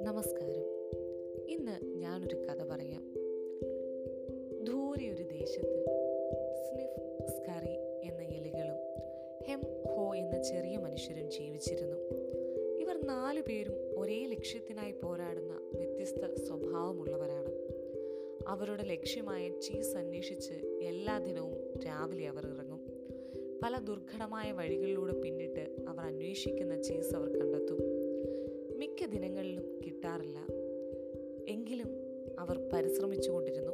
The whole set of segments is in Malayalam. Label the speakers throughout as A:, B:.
A: നമസ്കാരം. ഇന്ന് ഞാനൊരു കഥ പറയാം. ദൂരെ ഒരു ദേശത്ത് സ്നിഫ് സ്കറി എന്ന എലികളും ഹെം ഹോ എന്ന ചെറിയ മനുഷ്യരും ജീവിച്ചിരുന്നു. ഇവർ നാലു പേരും ഒരേ ലക്ഷ്യത്തിനായി പോരാടുന്ന വ്യത്യസ്ത സ്വഭാവമുള്ളവരാണ്. അവരുടെ ലക്ഷ്യമായ ചീസ് അന്വേഷിച്ച് എല്ലാ ദിനവും രാവിലെ അവർ ഇറങ്ങും. പല ദുർഘടമായ വഴികളിലൂടെ പിന്നിട്ട് അവർ അന്വേഷിക്കുന്ന ചീസ് അവർ കണ്ടെത്തും. മിക്ക ദിനങ്ങളിലും കിട്ടാറില്ല. എങ്കിലും അവർ പരിശ്രമിച്ചുകൊണ്ടിരുന്നു.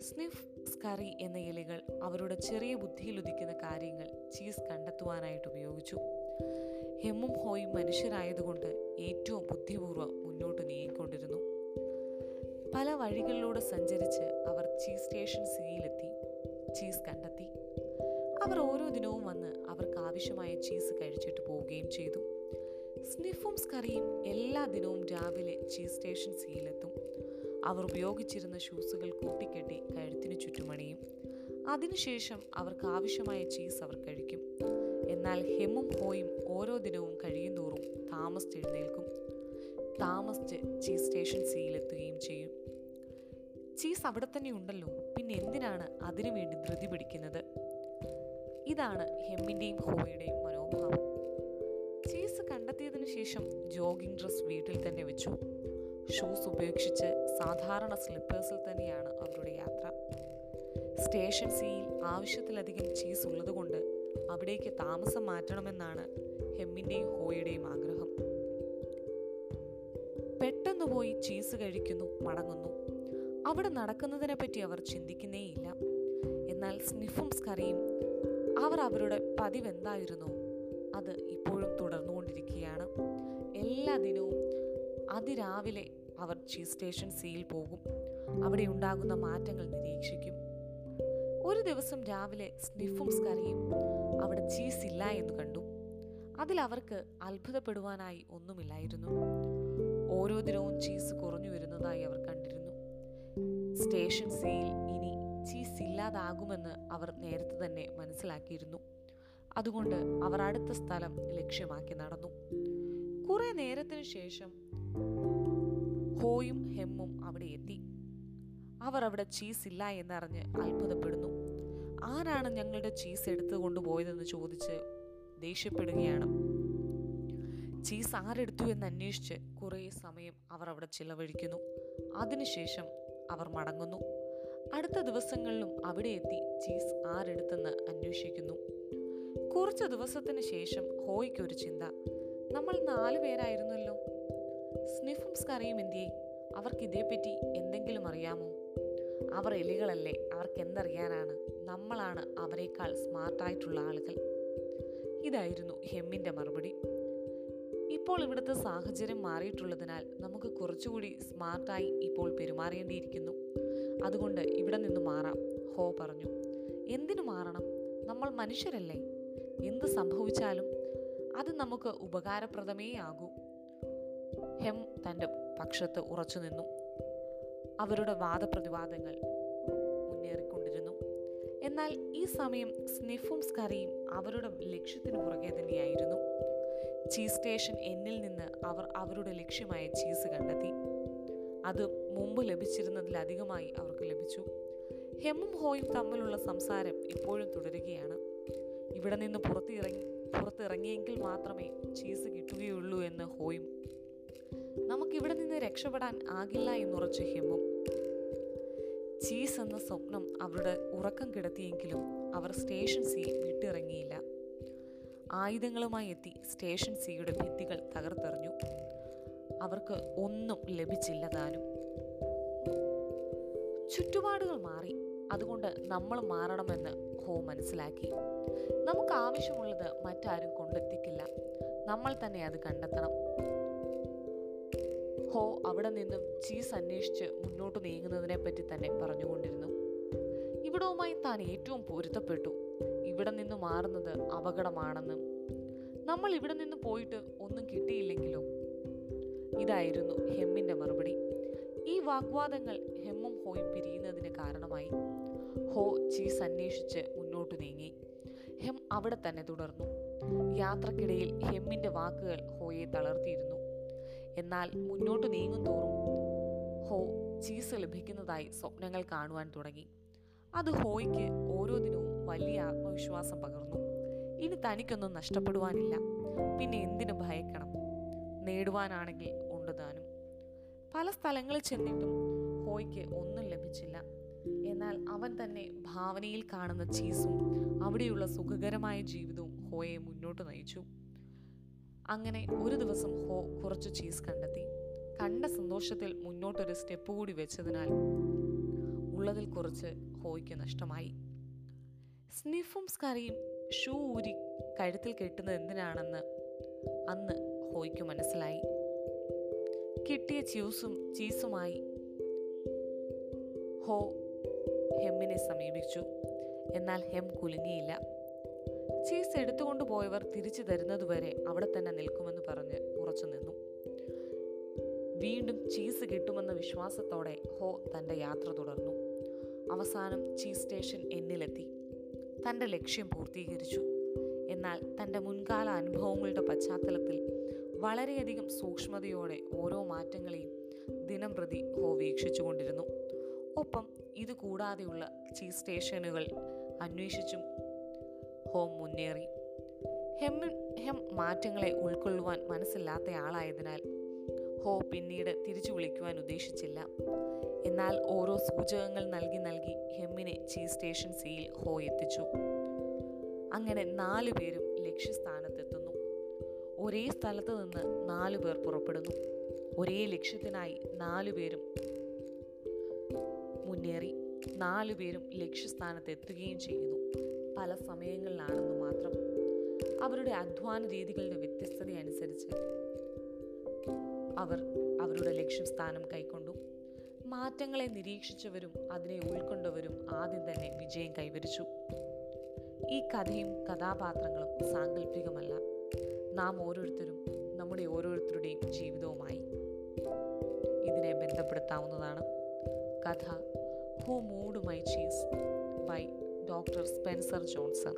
A: സ്നിഫ് സ്കറി എന്ന ഇലകൾ അവരുടെ ചെറിയ ബുദ്ധിയിൽ ഉദിക്കുന്ന കാര്യങ്ങൾ ചീസ് കണ്ടെത്തുവാനായിട്ട് ഉപയോഗിച്ചു. ഹെമ്മും ഹോയും മനുഷ്യരായതുകൊണ്ട് ഏറ്റവും ബുദ്ധിപൂർവം മുന്നോട്ട് നീങ്ങിക്കൊണ്ടിരുന്നു. പല വഴികളിലൂടെ സഞ്ചരിച്ച് അവർ ചീസ് സ്റ്റേഷൻ സിയിലെത്തി ചീസ് കണ്ടെത്തി. അവർ ഓരോ ദിനവും വന്ന് അവർക്ക് ആവശ്യമായ ചീസ് കഴിച്ചിട്ട് പോവുകയും ചെയ്തു. സ്നിഫും സ്കറിയും എല്ലാ ദിനവും രാവിലെ ചീസ് സ്റ്റേഷൻ സിയിലെത്തും അവർ ഉപയോഗിച്ചിരുന്ന ഷൂസുകൾ കൂട്ടിക്കെട്ടി കഴുത്തിന് ചുറ്റുമണിയും. അതിനുശേഷം അവർക്ക് ആവശ്യമായ ചീസ് അവർ കഴിക്കും. എന്നാൽ ഹെമ്മും ഹോയും ഓരോ ദിനവും കഴിയും തോറും താമസിച്ചെഴുന്നേൽക്കും താമസിച്ച് ചീസ് സ്റ്റേഷൻ സിയിലെത്തുകയും ചെയ്യും. ചീസ് അവിടെ തന്നെ ഉണ്ടല്ലോ. പിന്നെ എന്തിനാണ് അതിനു വേണ്ടി ധൃതി പിടിക്കുന്നത്? ഇതാണ് ഹെമ്മിന്റെയും ഹോയുടെയും മനോഭാവം. ചീസ് കണ്ടെത്തിയതിനു ശേഷം ജോഗിംഗ് ഡ്രസ് വീട്ടിൽ തന്നെ വെച്ചു. ഷൂസ് ഉപേക്ഷിച്ച് സാധാരണ സ്ലിപ്പേഴ്സിൽ തന്നെയാണ് അവരുടെ യാത്ര. സ്റ്റേഷൻ സിയിൽ ആവശ്യത്തിലധികം ചീസ് ഉള്ളതുകൊണ്ട് അവിടേക്ക് താമസം മാറ്റണമെന്നാണ് ഹെമ്മിന്റെയും ഹോയുടെയും ആഗ്രഹം. പെട്ടെന്ന് പോയി ചീസ് കഴിക്കുന്നു മടങ്ങുന്നു. അവിടെ നടക്കുന്നതിനെപ്പറ്റി അവർ ചിന്തിക്കുന്നേയില്ല. എന്നാൽ സ്നിഫും സ്കറിയും അവർ അവരുടെ പതിവെന്തായിരുന്നോ? അത് ഇപ്പോഴും തുടർന്നുകൊണ്ടിരിക്കുകയാണ്. എല്ലാ ദിനവും അതിരാവിലെ അവർ ചീസ് സ്റ്റേഷൻ സിയിൽ പോകും. അവിടെ ഉണ്ടാകുന്ന മാറ്റങ്ങൾ നിരീക്ഷിക്കും. ഒരു ദിവസം രാവിലെ സ്നിഫും സ്കറിയും അവിടെ ചീസ് ഇല്ല എന്ന് കണ്ടു. അതിൽ അവർക്ക് അത്ഭുതപ്പെടുവാനായി ഒന്നുമില്ലായിരുന്നു. ഓരോ ദിനവും ചീസ് കുറഞ്ഞു വരുന്നതായി അവർ കണ്ടിരുന്നു. സ്റ്റേഷൻ സിയിൽ ഇല്ലാതാകുമെന്ന് അവർ നേരത്തെ തന്നെ മനസ്സിലാക്കിയിരുന്നു. അതുകൊണ്ട് അവർ അടുത്ത സ്ഥലം ലക്ഷ്യമാക്കി നടന്നു. കുറെ നേരത്തിനു ശേഷം ഹോയും ഹെമ്മും അവിടെ എത്തി. അവർ അവിടെ ചീസ് ഇല്ല എന്നറിഞ്ഞ് അത്ഭുതപ്പെടുന്നു. ആരാണ് ഞങ്ങളുടെ ചീസ് എടുത്തു കൊണ്ടുപോയതെന്ന് ചോദിച്ച് ദേഷ്യപ്പെടുകയാണ്. ചീസ് ആരെടുത്തു എന്ന് അന്വേഷിച്ച് കുറേ സമയം അവർ അവിടെ ചിലവഴിക്കുന്നു. അതിനുശേഷം അവർ മടങ്ങുന്നു. അടുത്ത ദിവസങ്ങളിലും അവിടെ എത്തി ചീസ് ആരെടുത്തെന്ന് അന്വേഷിക്കുന്നു. കുറച്ച് ദിവസത്തിന് ശേഷം ഹോയ്ക്ക് ഒരു ചിന്ത. നമ്മൾ നാലു പേരായിരുന്നല്ലോ. സ്നിഫും സ്കറിയും എന്തിയെ? അവർക്ക് ഇതേപ്പറ്റി എന്തെങ്കിലും അറിയാമോ? അവർ എലികളല്ലേ അവർക്ക് എന്തറിയാനാണ്? നമ്മളാണ് അവരെക്കാൾ സ്മാർട്ടായിട്ടുള്ള ആളുകൾ. ഇതായിരുന്നു ഹെമ്മിന്റെ മറുപടി. ഇപ്പോൾ ഇവിടുത്തെ സാഹചര്യം മാറിയിട്ടുള്ളതിനാൽ നമുക്ക് കുറച്ചുകൂടി സ്മാർട്ടായി ഇപ്പോൾ പെരുമാറേണ്ടിയിരിക്കുന്നു. അതുകൊണ്ട് ഇവിടെ നിന്ന് മാറാം. ഹോ പറഞ്ഞു. എന്തിനു മാറണം? നമ്മൾ മനുഷ്യരല്ലേ? എന്ത് സംഭവിച്ചാലും അത് നമുക്ക് ഉപകാരപ്രദമേ ആകൂ. ഹെം തന്റെ പക്ഷത്ത് ഉറച്ചു നിന്നു. അവരുടെ വാദപ്രതിവാദങ്ങൾ മുന്നേറിക്കൊണ്ടിരുന്നു. എന്നാൽ ഈ സമയം സ്നിഫും സ്കറിയും അവരുടെ ലക്ഷ്യത്തിന് പുറകെ തന്നെയായിരുന്നു. ചീസ് സ്റ്റേഷൻ എന്നിൽ നിന്ന് അവർ അവരുടെ ലക്ഷ്യമായ ചീസ് കണ്ടെത്തി. അത് മുമ്പ് ലഭിച്ചിരുന്നതിലധികമായി അവർക്ക് ലഭിച്ചു. ഹെമ്മും ഹോയും തമ്മിലുള്ള സംസാരം ഇപ്പോഴും തുടരുകയാണ്. ഇവിടെ നിന്ന് പുറത്തിറങ്ങി പുറത്തിറങ്ങിയെങ്കിൽ മാത്രമേ ചീസ് കിട്ടുകയുള്ളൂ എന്ന് ഹോയും. നമുക്കിവിടെ നിന്ന് രക്ഷപ്പെടാൻ ആകില്ല എന്നുറച്ച് ഹെമ്മും. ചീസ് എന്ന സ്വപ്നം അവരുടെ ഉറക്കം കിടത്തിയെങ്കിലും അവർ സ്റ്റേഷൻ സി വിട്ടിറങ്ങിയില്ല. ആയുധങ്ങളുമായി എത്തി സ്റ്റേഷൻ സിയുടെ ഭിത്തികൾ തകർത്തെറിഞ്ഞു. അവർക്ക് ഒന്നും ലഭിച്ചില്ല താനും. ചുറ്റുപാടുകൾ മാറി. അതുകൊണ്ട് നമ്മൾ മാറണമെന്ന് ഹോ മനസ്സിലാക്കി. നമുക്ക് ആവശ്യമുള്ളത് മറ്റാരും കൊണ്ടെത്തിക്കില്ല. നമ്മൾ തന്നെ അത് കണ്ടെത്തണം. ഹോ അവിടെ നിന്നും ചീസ് അന്വേഷിച്ച് മുന്നോട്ട് നീങ്ങുന്നതിനെ പറ്റി തന്നെ പറഞ്ഞുകൊണ്ടിരുന്നു. ഇവിടവുമായി താൻ ഏറ്റവും പൊരുത്തപ്പെട്ടു. ഇവിടെ നിന്ന് മാറുന്നത് അപകടമാണെന്നും. നമ്മൾ ഇവിടെ നിന്ന് പോയിട്ട് ഒന്നും കിട്ടിയില്ലെങ്കിലോ? ഇതായിരുന്നു ഹെമ്മിന്റെ മറുപടി. ഈ വാഗ്വാദങ്ങൾ ഹെമ്മും ഹോയും പിരിയുന്നതിന് കാരണമായി. ഹോ ചീസ് അന്വേഷിച്ച് മുന്നോട്ടു നീങ്ങി. ഹെം അവിടെ തന്നെ തുടർന്നു. യാത്രക്കിടയിൽ ഹെമ്മിന്റെ വാക്കുകൾ ഹോയെ തളർത്തിയിരുന്നു. എന്നാൽ മുന്നോട്ട് നീങ്ങും തോറും ഹോ ചീസ് ലഭിക്കുന്നതായി സ്വപ്നങ്ങൾ കാണുവാൻ തുടങ്ങി. അത് ഹോയ്ക്ക് ഓരോ ദിനവും വലിയ ആത്മവിശ്വാസം പകർന്നു. ഇനി തനിക്കൊന്നും നഷ്ടപ്പെടുവാനില്ല. പിന്നെ എന്തിനു ഭയക്കണം? നേടുവാനാണെങ്കിൽ താനും പല സ്ഥലങ്ങളിൽ ചെന്നിട്ടും ഹോയ്ക്ക് ഒന്നും ലഭിച്ചില്ല. എന്നാൽ അവൻ തന്നെ ഭാവനയിൽ കാണുന്ന ചീസും അവിടെയുള്ള സുഖകരമായ ജീവിതവും ഹോയെ മുന്നോട്ട് നയിച്ചു. അങ്ങനെ ഒരു ദിവസം ഹോ കുറച്ച് ചീസ് കണ്ടെത്തി. കണ്ട സന്തോഷത്തിൽ മുന്നോട്ടൊരു സ്റ്റെപ്പ് കൂടി വെച്ചതിനാൽ ഉള്ളതിൽ കുറച്ച് ഹോയ്ക്ക് നഷ്ടമായി. സ്നിഫും സ്കറിയും ഷൂ ഊരി കഴുത്തിൽ കെട്ടുന്നത് എന്തിനാണെന്ന് അന്ന് ഹോയ്ക്ക് മനസ്സിലായി. കിട്ടിയ ച്യൂസും ചീസുമായി ഹോ ഹെമ്മിനെ സമീപിച്ചു. എന്നാൽ ഹെം കുലുങ്ങിയില്ല. ചീസ് എടുത്തുകൊണ്ട് പോയവർ തിരിച്ചു തരുന്നതുവരെ അവിടെ തന്നെ നിൽക്കുമെന്ന് പറഞ്ഞ് ഉറച്ചു നിന്നു. വീണ്ടും ചീസ് കിട്ടുമെന്ന വിശ്വാസത്തോടെ ഹോ തന്റെ യാത്ര തുടർന്നു. അവസാനം ചീസ് സ്റ്റേഷൻ എന്നിലെത്തി. തന്റെ ലക്ഷ്യം പൂർത്തീകരിച്ചു. എന്നാൽ തന്റെ മുൻകാല അനുഭവങ്ങളുടെ പശ്ചാത്തലത്തിൽ വളരെയധികം സൂക്ഷ്മതയോടെ ഓരോ മാറ്റങ്ങളെയും ദിനം പ്രതി ഹോ വീക്ഷിച്ചു കൊണ്ടിരുന്നു ഒപ്പം ഇത് കൂടാതെയുള്ള ചീസ് സ്റ്റേഷനുകൾ അന്വേഷിച്ചും ഹോ മുന്നേറി. ഹെമ്മിൻ ഹെം മാറ്റങ്ങളെ ഉൾക്കൊള്ളുവാൻ മനസ്സില്ലാത്ത ആളായതിനാൽ ഹോ പിന്നീട് തിരിച്ചു വിളിക്കുവാൻ ഉദ്ദേശിച്ചില്ല. എന്നാൽ ഓരോ സൂചകങ്ങൾ നൽകി നൽകി ഹെമ്മിനെ ചീസ് സ്റ്റേഷൻ സിയിൽ ഹോ എത്തിച്ചു. അങ്ങനെ നാലു പേരും ലക്ഷ്യസ്ഥാനത്തെത്തുന്നു. ഒരേ സ്ഥലത്ത് നിന്ന് നാലു പേർ പുറപ്പെടുന്നു. ഒരേ ലക്ഷ്യത്തിനായി നാലു പേരും മുന്നേറി നാലു പേരും ലക്ഷ്യസ്ഥാനത്ത് എത്തുകയും ചെയ്യുന്നു. പല സമയങ്ങളിലാണെന്ന് മാത്രം. അവരുടെ അധ്വാന രീതികളുടെ വ്യത്യസ്തത അനുസരിച്ച് അവർ അവരുടെ ലക്ഷ്യസ്ഥാനം കൈക്കൊണ്ടു. മാറ്റങ്ങളെ നിരീക്ഷിച്ചവരും അതിനെ ഉൾക്കൊണ്ടവരും ആദ്യം തന്നെ വിജയം കൈവരിച്ചു. ഈ കഥയും കഥാപാത്രങ്ങളും സാങ്കല്പികമല്ല. നാം ഓരോരുത്തരും നമ്മുടെ ഓരോരുത്തരുടെയും ജീവിതവുമായി ഇതിനെ ബന്ധപ്പെടുത്താവുന്നതാണ്. കഥ who moved my cheese by doctor Spencer Johnson